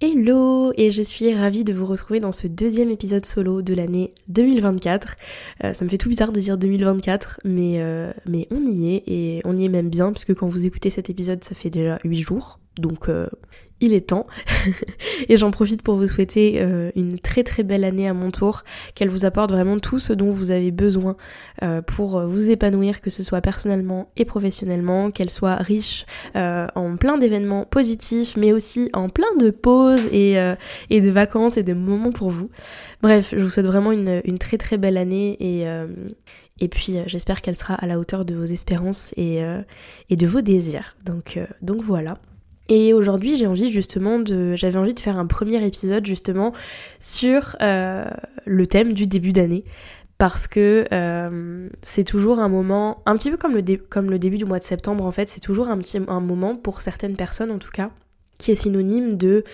Hello et je suis ravie de vous retrouver dans ce deuxième épisode solo de l'année 2024. Euh, ça me fait tout bizarre de dire 2024, mais, euh, mais on y est et on y est même bien puisque quand vous écoutez cet épisode ça fait déjà 8 jours, donc euh, il est temps. et j'en profite pour vous souhaiter euh, une très très belle année à mon tour, qu'elle vous apporte vraiment tout ce dont vous avez besoin euh, pour vous épanouir, que ce soit personnellement et professionnellement, qu'elle soit riche euh, en plein d'événements positifs, mais aussi en plein de pauses et, euh, de vacances et de moments pour vous. Bref, je vous souhaite vraiment une, très très belle année et, euh, puis euh, j'espère qu'elle sera à la hauteur de vos espérances et, euh, et de vos désirs. Donc, euh, donc voilà. Et aujourd'hui, j'ai envie justement de, j'avais envie de faire un premier épisode justement sur euh, le thème du début d'année. Parce que euh, c'est toujours un moment, un petit peu comme le, début du mois de septembre en fait, c'est toujours un petit moment pour certaines personnes en tout cas, qui est synonyme de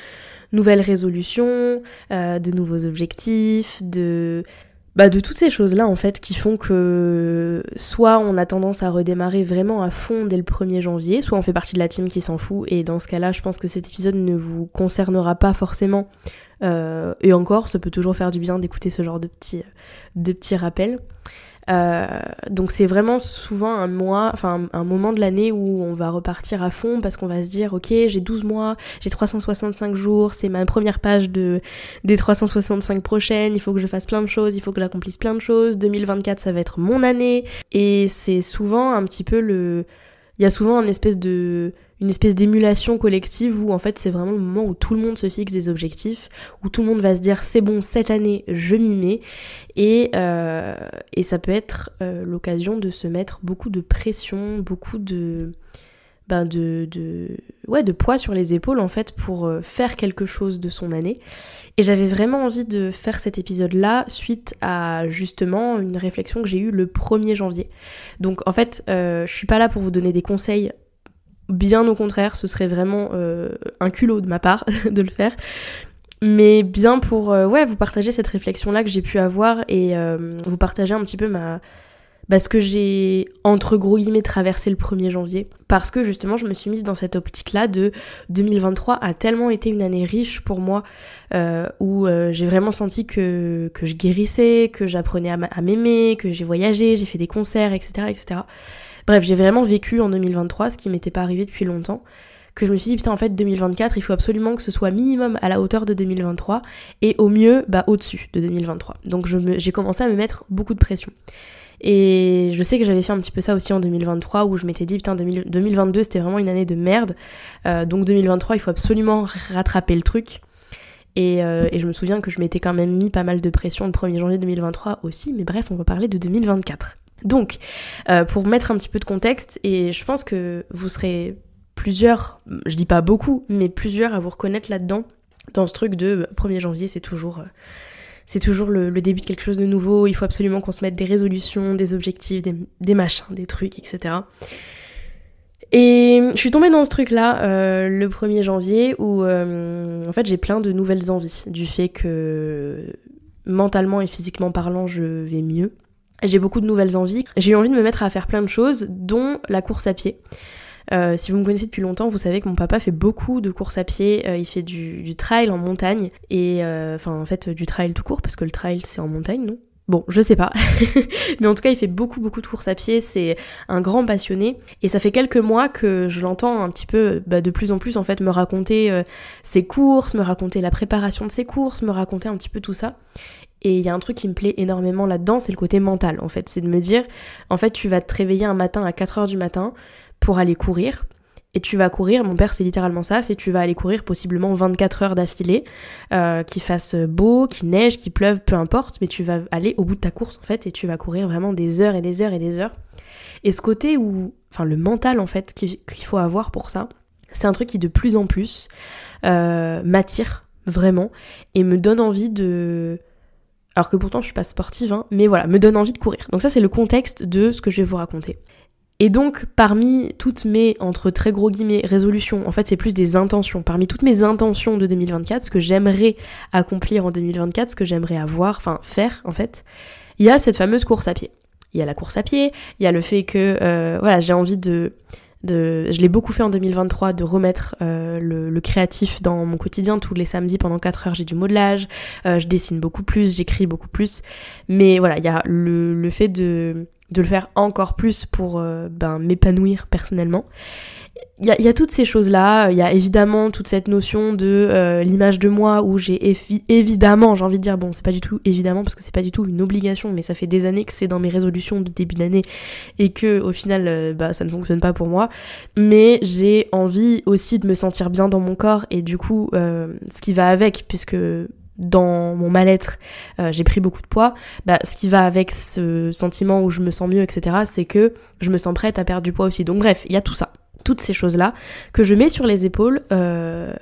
nouvelles résolutions, euh, de nouveaux objectifs, de bah, de toutes ces choses-là en fait qui font que soit on a tendance à redémarrer vraiment à fond dès le 1er janvier, soit on fait partie de la team qui s'en fout et dans ce cas-là je pense que cet épisode ne vous concernera pas forcément Euh, et encore ça peut toujours faire du bien d'écouter ce genre de petits, de petits rappels. Euh, donc c'est vraiment souvent un mois, enfin un, un moment de l'année où on va repartir à fond parce qu'on va se dire ok j'ai 12 mois, j'ai 365 jours, c'est ma première page de des 365 prochaines, il faut que je fasse plein de choses, il faut que j'accomplisse plein de choses, 2024 ça va être mon année. Et c'est souvent un petit peu le il y a souvent une espèce de une espèce d'émulation collective où en fait c'est vraiment le moment où tout le monde se fixe des objectifs, où tout le monde va se dire c'est bon cette année je m'y mets. Et, euh, ça peut être euh, l'occasion de se mettre beaucoup de pression, beaucoup de ben de, poids sur les épaules en fait pour euh, faire quelque chose de son année. Et j'avais vraiment envie de faire cet épisode là suite à justement une réflexion que j'ai eue le 1er janvier. Donc en fait je suis pas là pour vous donner des conseils bien au contraire ce serait vraiment euh, un culot de ma part de le faire mais bien pour euh, vous partager cette réflexion là que j'ai pu avoir et euh, vous partager un petit peu ma bah, ce que j'ai entre gros guillemets traversé le 1er janvier parce que justement je me suis mise dans cette optique là de 2023 a tellement été une année riche pour moi où j'ai vraiment senti que, je guérissais, que j'apprenais à m'aimer, que j'ai voyagé, j'ai fait des concerts, etc. etc. Bref, j'ai vraiment vécu en 2023 ce qui m'était pas arrivé depuis longtemps que je me suis dit putain en fait 2024 il faut absolument que ce soit minimum à la hauteur de 2023 et au mieux bah au-dessus de 2023 donc j'ai commencé à me mettre beaucoup de pression. Et je sais que j'avais fait un petit peu ça aussi en 2023 où je m'étais dit putain 2000 2022 c'était vraiment une année de merde. Euh, donc 2023 il faut absolument rattraper le truc. Euh, et je me souviens que je m'étais quand même mis pas mal de pression le 1er janvier 2023 aussi mais bref on va parler de 2024 donc euh, pour mettre un petit peu de contexte et je pense que vous serez plusieurs je dis pas beaucoup mais plusieurs à vous reconnaître là-dedans dans ce truc de euh, 1er janvier c'est toujours euh, le, début de quelque chose de nouveau, il faut absolument qu'on se mette des résolutions, des objectifs, des, machins, des trucs, etc. Et je suis tombée dans ce truc-là euh, le 1er janvier où euh, en fait j'ai plein de nouvelles envies du fait que mentalement et physiquement parlant je vais mieux. J'ai beaucoup de nouvelles envies. J'ai eu envie de me mettre à faire plein de choses, dont la course à pied. Euh, si vous me connaissez depuis longtemps, vous savez que mon papa fait beaucoup de courses à pied. Euh, il fait du, trail en montagne et euh, enfin en fait du trail tout court parce que le trail c'est en montagne, non? Bon, je sais pas. Mais en tout cas, il fait beaucoup, beaucoup de courses à pied. C'est un grand passionné. Et ça fait quelques mois que je l'entends un petit peu, bah, de plus en plus, en fait, me raconter ses courses, me raconter la préparation de ses courses, me raconter un petit peu tout ça. Et il y a un truc qui me plaît énormément là-dedans, c'est le côté mental, en fait. C'est de me dire, en fait, tu vas te réveiller un matin à 4h du matin pour aller courir. et tu vas courir, mon père c'est littéralement ça, c'est tu vas aller courir possiblement 24 heures d'affilée, euh, qu'il fasse beau, qu'il neige, qu'il pleuve, peu importe, mais tu vas aller au bout de ta course en fait et tu vas courir vraiment des heures et des heures et des heures. Et ce côté où, enfin le mental en fait qu'il faut avoir pour ça, c'est un truc qui de plus en plus euh, m'attire vraiment et me donne envie de... Alors que pourtant je suis pas sportive, hein, mais voilà, me donne envie de courir. Donc ça c'est le contexte de ce que je vais vous raconter. Et donc, parmi toutes mes, entre très gros guillemets, résolutions, en fait, c'est plus des intentions. Parmi toutes mes intentions de 2024, ce que j'aimerais accomplir en 2024, ce que j'aimerais avoir, enfin, faire, en fait, il y a cette fameuse course à pied. Il y a la course à pied, il y a le fait que, euh, voilà, j'ai envie de, je l'ai beaucoup fait en 2023, de remettre euh, le, créatif dans mon quotidien. Tous les samedis pendant 4 heures, j'ai du modelage, euh, je dessine beaucoup plus, j'écris beaucoup plus. Mais voilà, il y a le, le fait de de le faire encore plus pour euh, ben, m'épanouir personnellement. Il y, a, toutes ces choses-là, il y a évidemment toute cette notion de euh, l'image de moi où j'ai évidemment, j'ai envie de dire, bon, c'est pas du tout évidemment parce que c'est pas du tout une obligation, mais ça fait des années que c'est dans mes résolutions de début d'année et que au final, euh, bah, ça ne fonctionne pas pour moi. Mais j'ai envie aussi de me sentir bien dans mon corps et du coup, ce qui va avec, puisque dans mon mal-être, euh, j'ai pris beaucoup de poids, bah, ce qui va avec ce sentiment où je me sens mieux, etc., c'est que je me sens prête à perdre du poids aussi. Donc bref, il y a tout ça, toutes ces choses-là que je mets sur les épaules euh,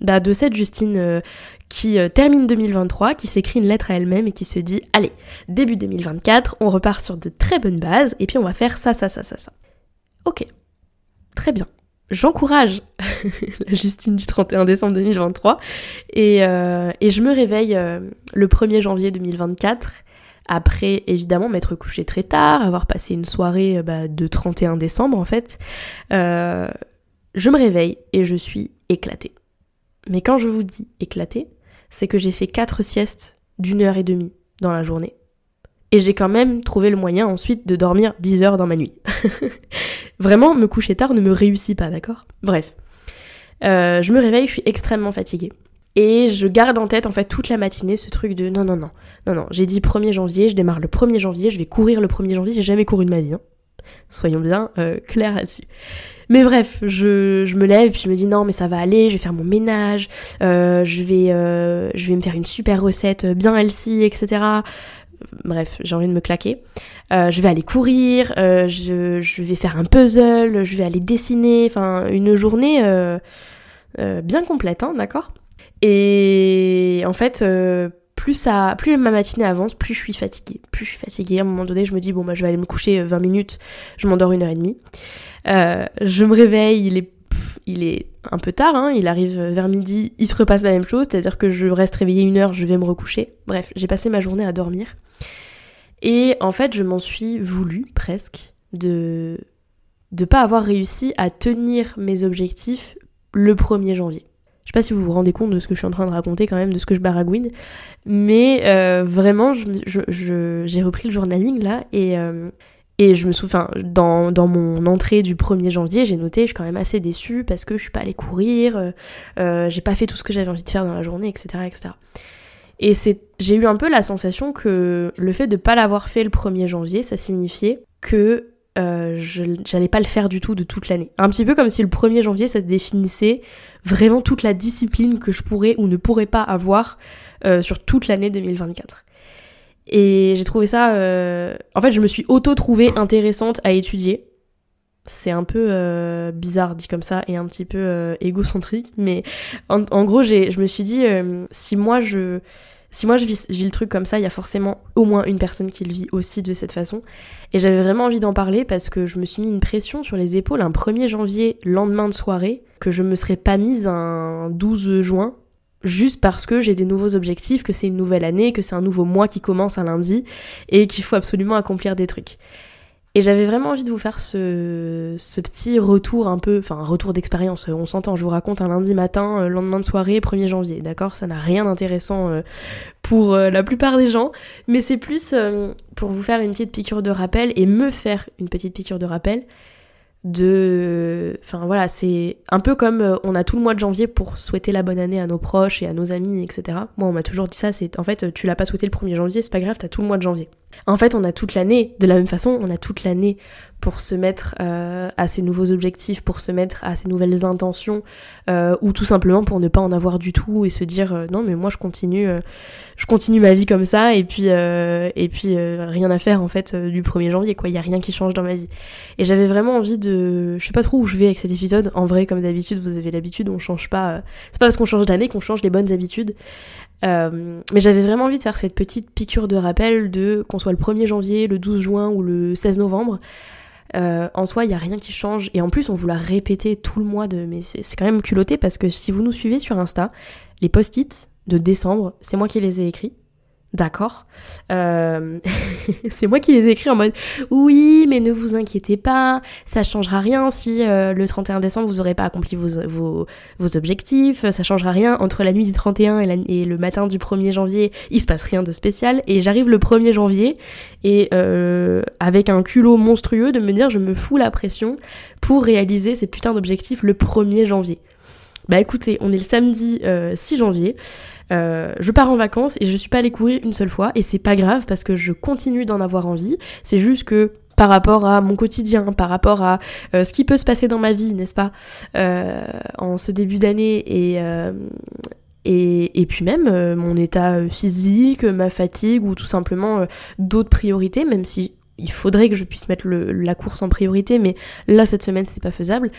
bah, de cette Justine euh, qui termine 2023, qui s'écrit une lettre à elle-même et qui se dit, allez, début 2024, on repart sur de très bonnes bases, et puis on va faire ça, ça, ça, ça, ça. Ok, très bien j'encourage la Justine du 31 décembre 2023 euh, et, je me réveille euh, le 1er janvier 2024 après évidemment m'être couché très tard, avoir passé une soirée euh, bah, de 31 décembre en fait. je me réveille et je suis éclatée. Mais quand je vous dis éclatée, c'est que j'ai fait 4 siestes d'une heure et demie dans la journée. Et j'ai quand même trouvé le moyen ensuite de dormir 10 heures dans ma nuit. Vraiment, me coucher tard ne me réussit pas, d'accord? Bref. Euh, je me réveille, je suis extrêmement fatiguée. Et je garde en tête en fait toute la matinée ce truc de non, non, non, non, non, j'ai dit 1er janvier, je démarre le 1er janvier, je vais courir le 1er janvier, j'ai jamais couru de ma vie. Hein. Soyons bien euh, clairs là-dessus. Mais bref, je, je, me lève puis je me dis non mais ça va aller, je vais faire mon ménage, euh, je, vais, je vais me faire une super recette bien healthy, etc bref, j'ai envie de me claquer. Euh, je vais aller courir, euh, je, vais faire un puzzle, je vais aller dessiner, enfin une journée euh, bien complète, hein, d'accord? Et en fait, plus, ça, plus ma matinée avance, plus je suis fatiguée. Plus je suis fatiguée, à un moment donné, je me dis, bon, bah, je vais aller me coucher 20 minutes, je m'endors une heure et demie. je me réveille, il est il est un peu tard, hein, il arrive vers midi, il se repasse la même chose, c'est-à-dire que je reste réveillée une heure, je vais me recoucher. Bref, j'ai passé ma journée à dormir. Et en fait, je m'en suis voulu presque de ne pas avoir réussi à tenir mes objectifs le 1er janvier. Je sais pas si vous vous rendez compte de ce que je suis en train de raconter quand même, de ce que je baragouine, mais euh, vraiment, j'ai repris le journaling là et, euh, et je me souviens, dans, dans, mon entrée du 1er janvier, j'ai noté, je suis quand même assez déçue parce que je suis pas allée courir, euh, euh, j'ai pas fait tout ce que j'avais envie de faire dans la journée, etc. etc. Et c'est, j'ai eu un peu la sensation que le fait de pas l'avoir fait le 1er janvier, ça signifiait que euh, j'allais pas le faire du tout de toute l'année. Un petit peu comme si le 1er janvier, ça définissait vraiment toute la discipline que je pourrais ou ne pourrais pas avoir sur toute l'année 2024. Et j'ai trouvé ça... Euh, en fait, je me suis auto-trouvée intéressante à étudier. C'est un peu euh, bizarre dit comme ça et un petit peu euh, égocentrique, mais en, en gros, je me suis dit, si moi je... Si moi je vis, le truc comme ça, il y a forcément au moins une personne qui le vit aussi de cette façon. Et j'avais vraiment envie d'en parler parce que je me suis mis une pression sur les épaules un 1er janvier, lendemain de soirée, que je me serais pas mise un 12 juin juste parce que j'ai des nouveaux objectifs, que c'est une nouvelle année, que c'est un nouveau mois qui commence un lundi et qu'il faut absolument accomplir des trucs. Et j'avais vraiment envie de vous faire ce, petit retour un peu, enfin un retour d'expérience, on s'entend, je vous raconte un lundi matin, euh, lendemain de soirée, 1er janvier, d'accord? Ça n'a rien d'intéressant euh, pour euh, la plupart des gens, mais c'est plus pour vous faire une petite piqûre de rappel et me faire une petite piqûre de rappel de enfin voilà c'est un peu comme euh, on a tout le mois de janvier pour souhaiter la bonne année à nos proches et à nos amis etc moi on m'a toujours dit ça c'est en fait tu l'as pas souhaité le 1er janvier c'est pas grave t'as tout le mois de janvier. En fait on a toute l'année de la même façon on a toute l'année pour se mettre euh, à ses nouveaux objectifs, pour se mettre à ses nouvelles intentions, euh, ou tout simplement pour ne pas en avoir du tout et se dire euh, non mais moi je continue, je continue ma vie comme ça et puis et puis rien à faire en fait du 1er janvier quoi, il y a rien qui change dans ma vie. Et j'avais vraiment envie de, je sais pas trop où je vais avec cet épisode. En vrai comme d'habitude vous avez l'habitude, on change pas, c'est pas parce qu'on change d'année qu'on change les bonnes habitudes. mais j'avais vraiment envie de faire cette petite piqûre de rappel de qu'on soit le 1er janvier, le 12 juin ou le 16 novembre, euh, en soi, il n'y a rien qui change. Et en plus, on vous l'a répété tout le mois de. Mais c'est quand même culotté parce que si vous nous suivez sur Insta, les post-it de décembre, c'est moi qui les ai écrits. D'accord. Euh, c'est moi qui les ai écrits en mode oui, mais ne vous inquiétez pas, ça changera rien si euh, le 31 décembre vous n'aurez pas accompli vos, vos, objectifs, ça changera rien entre la nuit du 31 et, le matin du 1er janvier, il se passe rien de spécial. Et j'arrive le 1er janvier et euh, avec un culot monstrueux de me dire je me fous la pression pour réaliser ces putains d'objectifs le 1er janvier. Bah écoutez, on est le samedi 6 janvier. Euh, je pars en vacances et je suis pas allée courir une seule fois et c'est pas grave parce que je continue d'en avoir envie. C'est juste que par rapport à mon quotidien, par rapport à euh, ce qui peut se passer dans ma vie, n'est-ce pas, euh, en ce début d'année et, et, et, puis même mon état physique, ma fatigue ou tout simplement d'autres priorités, même si il faudrait que je puisse mettre la course en priorité, mais là cette semaine c'est pas faisable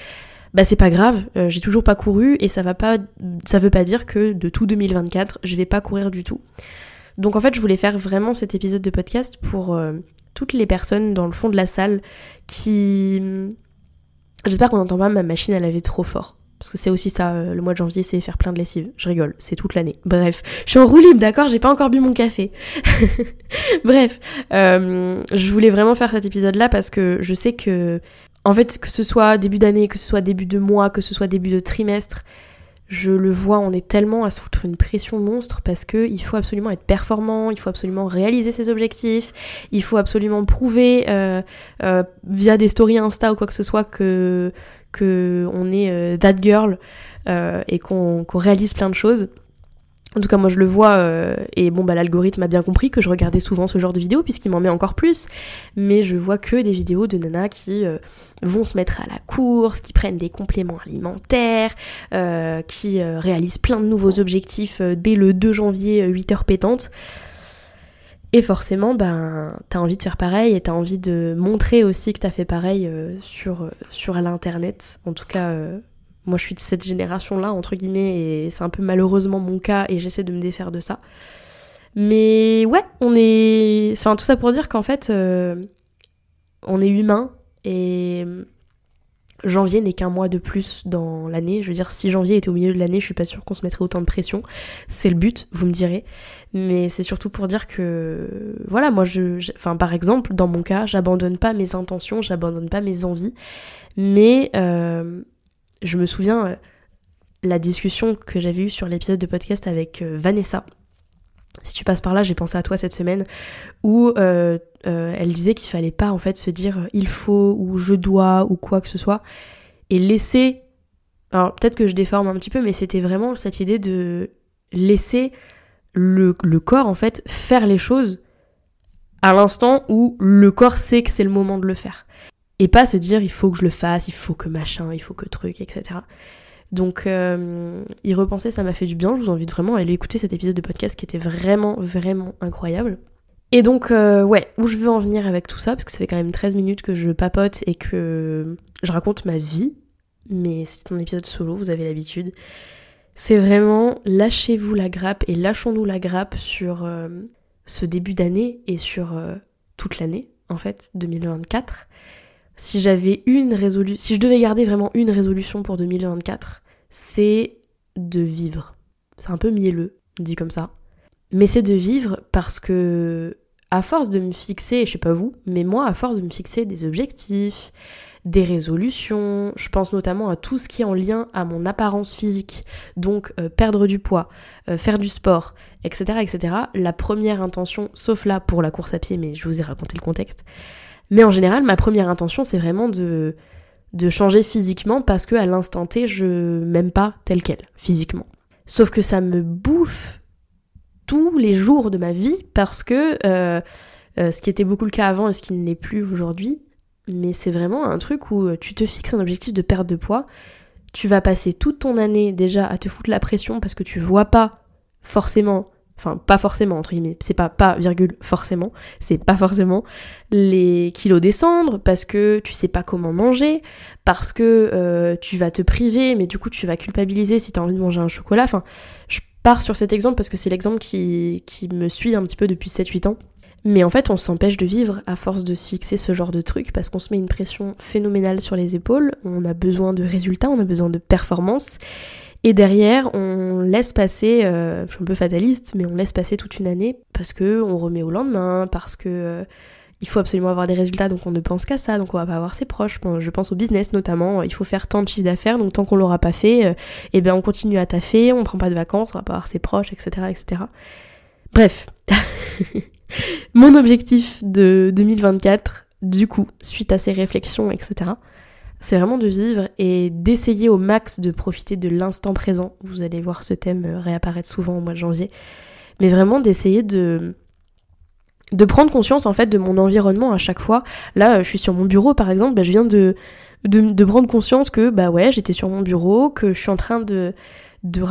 bah c'est pas grave, euh, j'ai toujours pas couru et ça va pas ça veut pas dire que de tout 2024, je vais pas courir du tout. Donc en fait, je voulais faire vraiment cet épisode de podcast pour euh, toutes les personnes dans le fond de la salle qui j'espère qu'on n'entend pas ma machine à laver trop fort. Parce que c'est aussi ça, euh, le mois de janvier, c'est faire plein de lessive. Je rigole, c'est toute l'année. Bref, je suis en roue d'accord? J'ai pas encore bu mon café. Bref, je voulais vraiment faire cet épisode-là parce que je sais que en fait, que ce soit début d'année, que ce soit début de mois, que ce soit début de trimestre, je le vois, on est tellement à se foutre une pression monstre parce que il faut absolument être performant, il faut absolument réaliser ses objectifs, il faut absolument prouver euh, euh, via des stories Insta ou quoi que ce soit que, on est euh, that girl et qu'on réalise plein de choses. En tout cas, moi je le vois, euh, et bon, bah l'algorithme a bien compris que je regardais souvent ce genre de vidéos, puisqu'il m'en met encore plus, mais je vois que des vidéos de nanas qui euh, vont se mettre à la course, qui prennent des compléments alimentaires, euh, qui réalisent plein de nouveaux objectifs dès le 2 janvier, 8 heures pétantes. Et forcément, ben, t'as envie de faire pareil et t'as envie de montrer aussi que t'as fait pareil sur, sur l'internet. En tout cas, moi, je suis de cette génération-là, entre guillemets, et c'est un peu malheureusement mon cas, et j'essaie de me défaire de ça. Mais ouais, on est. Enfin, tout ça pour dire qu'en fait, euh, on est humain, et janvier n'est qu'un mois de plus dans l'année. Je veux dire, si janvier était au milieu de l'année, je suis pas sûre qu'on se mettrait autant de pression. C'est le but, vous me direz. Mais c'est surtout pour dire que, voilà, moi, je. Enfin, par exemple, dans mon cas, j'abandonne pas mes intentions, j'abandonne pas mes envies. Mais. Euh, je me souviens euh, la discussion que j'avais eue sur l'épisode de podcast avec euh, Vanessa. Si tu passes par là, j'ai pensé à toi cette semaine où euh, elle disait qu'il fallait pas en fait se dire il faut ou je dois ou quoi que ce soit et laisser. Alors peut-être que je déforme un petit peu, mais c'était vraiment cette idée de laisser le, corps en fait faire les choses à l'instant où le corps sait que c'est le moment de le faire et pas se dire il faut que je le fasse, il faut que machin, il faut que truc, etc. Donc euh, y repenser, ça m'a fait du bien. Je vous invite vraiment à aller écouter cet épisode de podcast qui était vraiment, vraiment incroyable. Et donc, euh, ouais, où je veux en venir avec tout ça, parce que ça fait quand même 13 minutes que je papote et que je raconte ma vie, mais c'est un épisode solo, vous avez l'habitude. C'est vraiment lâchez-vous la grappe et lâchons-nous la grappe sur euh, ce début d'année et sur toute l'année, en fait, 2024 si j'avais une résolution, si je devais garder vraiment une résolution pour 2024, c'est de vivre. C'est un peu mielleux, dit comme ça. Mais c'est de vivre parce que, à force de me fixer, je sais pas vous, mais moi, à force de me fixer des objectifs, des résolutions, je pense notamment à tout ce qui est en lien à mon apparence physique, donc euh, perdre du poids, euh, faire du sport, etc., etc. La première intention, sauf là pour la course à pied, mais je vous ai raconté le contexte, mais en général, ma première intention, c'est vraiment de, de changer physiquement parce que à l'instant T, je m'aime pas tel quel, physiquement. Sauf que ça me bouffe tous les jours de ma vie parce que euh, euh, ce qui était beaucoup le cas avant et ce qui ne l'est plus aujourd'hui, mais c'est vraiment un truc où tu te fixes un objectif de perte de poids, tu vas passer toute ton année déjà à te foutre la pression parce que tu vois pas forcément enfin pas forcément entre guillemets, c'est pas pas virgule forcément, c'est pas forcément les kilos descendre parce que tu sais pas comment manger, parce que euh, tu vas te priver, mais du coup tu vas culpabiliser si tu as envie de manger un chocolat. Enfin, je pars sur cet exemple parce que c'est l'exemple qui, qui me suit un petit peu depuis 7-8 ans. Mais en fait, on s'empêche de vivre à force de se fixer ce genre de truc parce qu'on se met une pression phénoménale sur les épaules, on a besoin de résultats, on a besoin de performance. Et derrière, on laisse passer, euh, je suis un peu fataliste, mais on laisse passer toute une année parce que on remet au lendemain, parce que euh, il faut absolument avoir des résultats, donc on ne pense qu'à ça, donc on va pas avoir ses proches. je pense au business notamment, il faut faire tant de chiffre d'affaires, donc tant qu'on l'aura pas fait, euh, eh ben on continue à taffer, on prend pas de vacances, on va pas avoir ses proches, etc., etc. Bref, mon objectif de 2024, du coup, suite à ces réflexions, etc c'est vraiment de vivre et d'essayer au max de profiter de l'instant présent. Vous allez voir ce thème réapparaître souvent au mois de janvier. Mais vraiment d'essayer de de prendre conscience en fait de mon environnement à chaque fois. Là, je suis sur mon bureau par exemple, bah, je viens de, prendre conscience que bah ouais, j'étais sur mon bureau, que je suis en train de de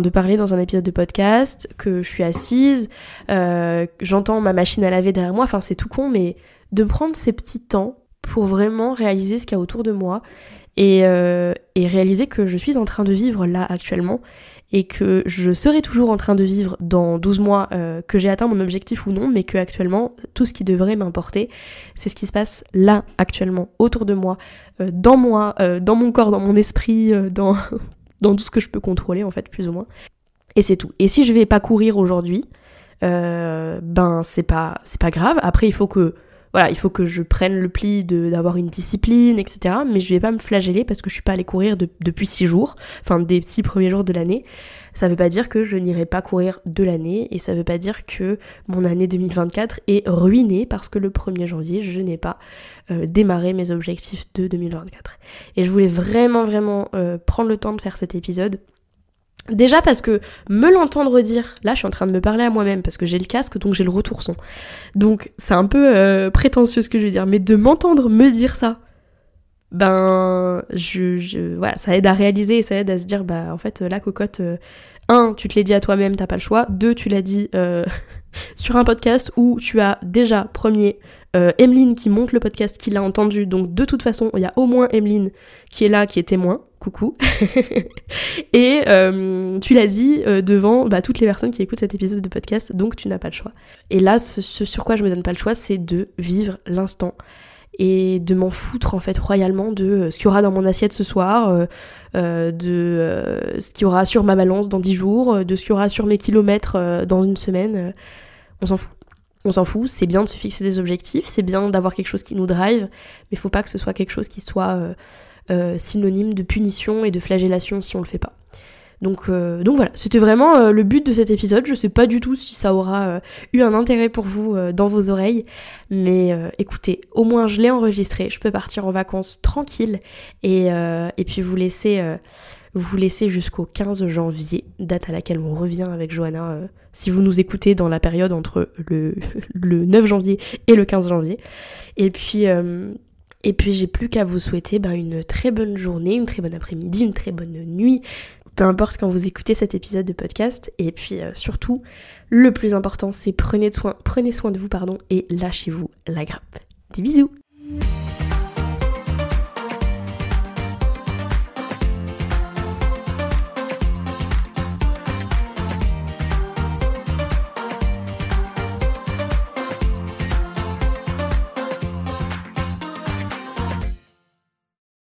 de parler dans un épisode de podcast, que je suis assise, euh, j'entends ma machine à laver derrière moi. Enfin c'est tout con, mais de prendre ces petits temps pour vraiment réaliser ce qu'il y a autour de moi euh, et, réaliser que je suis en train de vivre là actuellement et que je serai toujours en train de vivre dans 12 mois euh, que j'ai atteint mon objectif ou non, mais que actuellement tout ce qui devrait m'importer, c'est ce qui se passe là actuellement autour de moi, euh, dans moi, dans mon corps, dans mon esprit, dans, dans tout ce que je peux contrôler en fait plus ou moins. Et c'est tout. Et si je vais pas courir aujourd'hui, ben c'est pas c'est pas grave. Après il faut que voilà, il faut que je prenne le pli d'avoir une discipline, etc. Mais je vais pas me flageller parce que je suis pas allée courir depuis six jours, enfin des six premiers jours de l'année. Ça veut pas dire que je n'irai pas courir de l'année et ça veut pas dire que mon année 2024 est ruinée parce que le 1er janvier, je n'ai pas euh, démarré mes objectifs de 2024. Et je voulais vraiment, vraiment euh, prendre le temps de faire cet épisode Déjà parce que me l'entendre dire, là je suis en train de me parler à moi-même parce que j'ai le casque donc j'ai le retour son. Donc c'est un peu euh, prétentieux ce que je veux dire, mais de m'entendre me dire ça, ben je, voilà, ça aide à réaliser et ça aide à se dire bah en fait la cocotte, euh, un, tu te l'as dit à toi-même, t'as pas le choix, deux, tu l'as dit euh, sur un podcast où tu as déjà premier euh, Emeline qui monte le podcast, qui l'a entendu. Donc de toute façon, il y a au moins Emeline qui est là, qui est témoin. Coucou. et euh, tu l'as dit euh, devant bah, toutes les personnes qui écoutent cet épisode de podcast, donc tu n'as pas le choix. Et là, ce, sur quoi je me donne pas le choix, c'est de vivre l'instant et de m'en foutre en fait royalement de ce qu'il y aura dans mon assiette ce soir, de ce qu'il y aura sur ma balance dans 10 jours, de ce qu'il y aura sur mes kilomètres dans une semaine. on s'en fout on s'en fout, c'est bien de se fixer des objectifs, c'est bien d'avoir quelque chose qui nous drive, mais faut pas que ce soit quelque chose qui soit euh, euh, synonyme de punition et de flagellation si on le fait pas. Donc, euh, donc voilà, c'était vraiment le but de cet épisode. Je sais pas du tout si ça aura eu un intérêt pour vous dans vos oreilles, mais écoutez, au moins je l'ai enregistré, je peux partir en vacances tranquille et, puis vous laisser jusqu'au 15 janvier, date à laquelle on revient avec Johanna, euh, si vous nous écoutez dans la période entre le, le 9 janvier et le 15 janvier. Et puis, euh, j'ai plus qu'à vous souhaiter ben, une très bonne journée, une très bonne après-midi, une très bonne nuit, peu importe quand vous écoutez cet épisode de podcast. Et puis euh, surtout, le plus important, c'est prenez soin, prenez soin de vous pardon, et lâchez-vous la grappe. Des bisous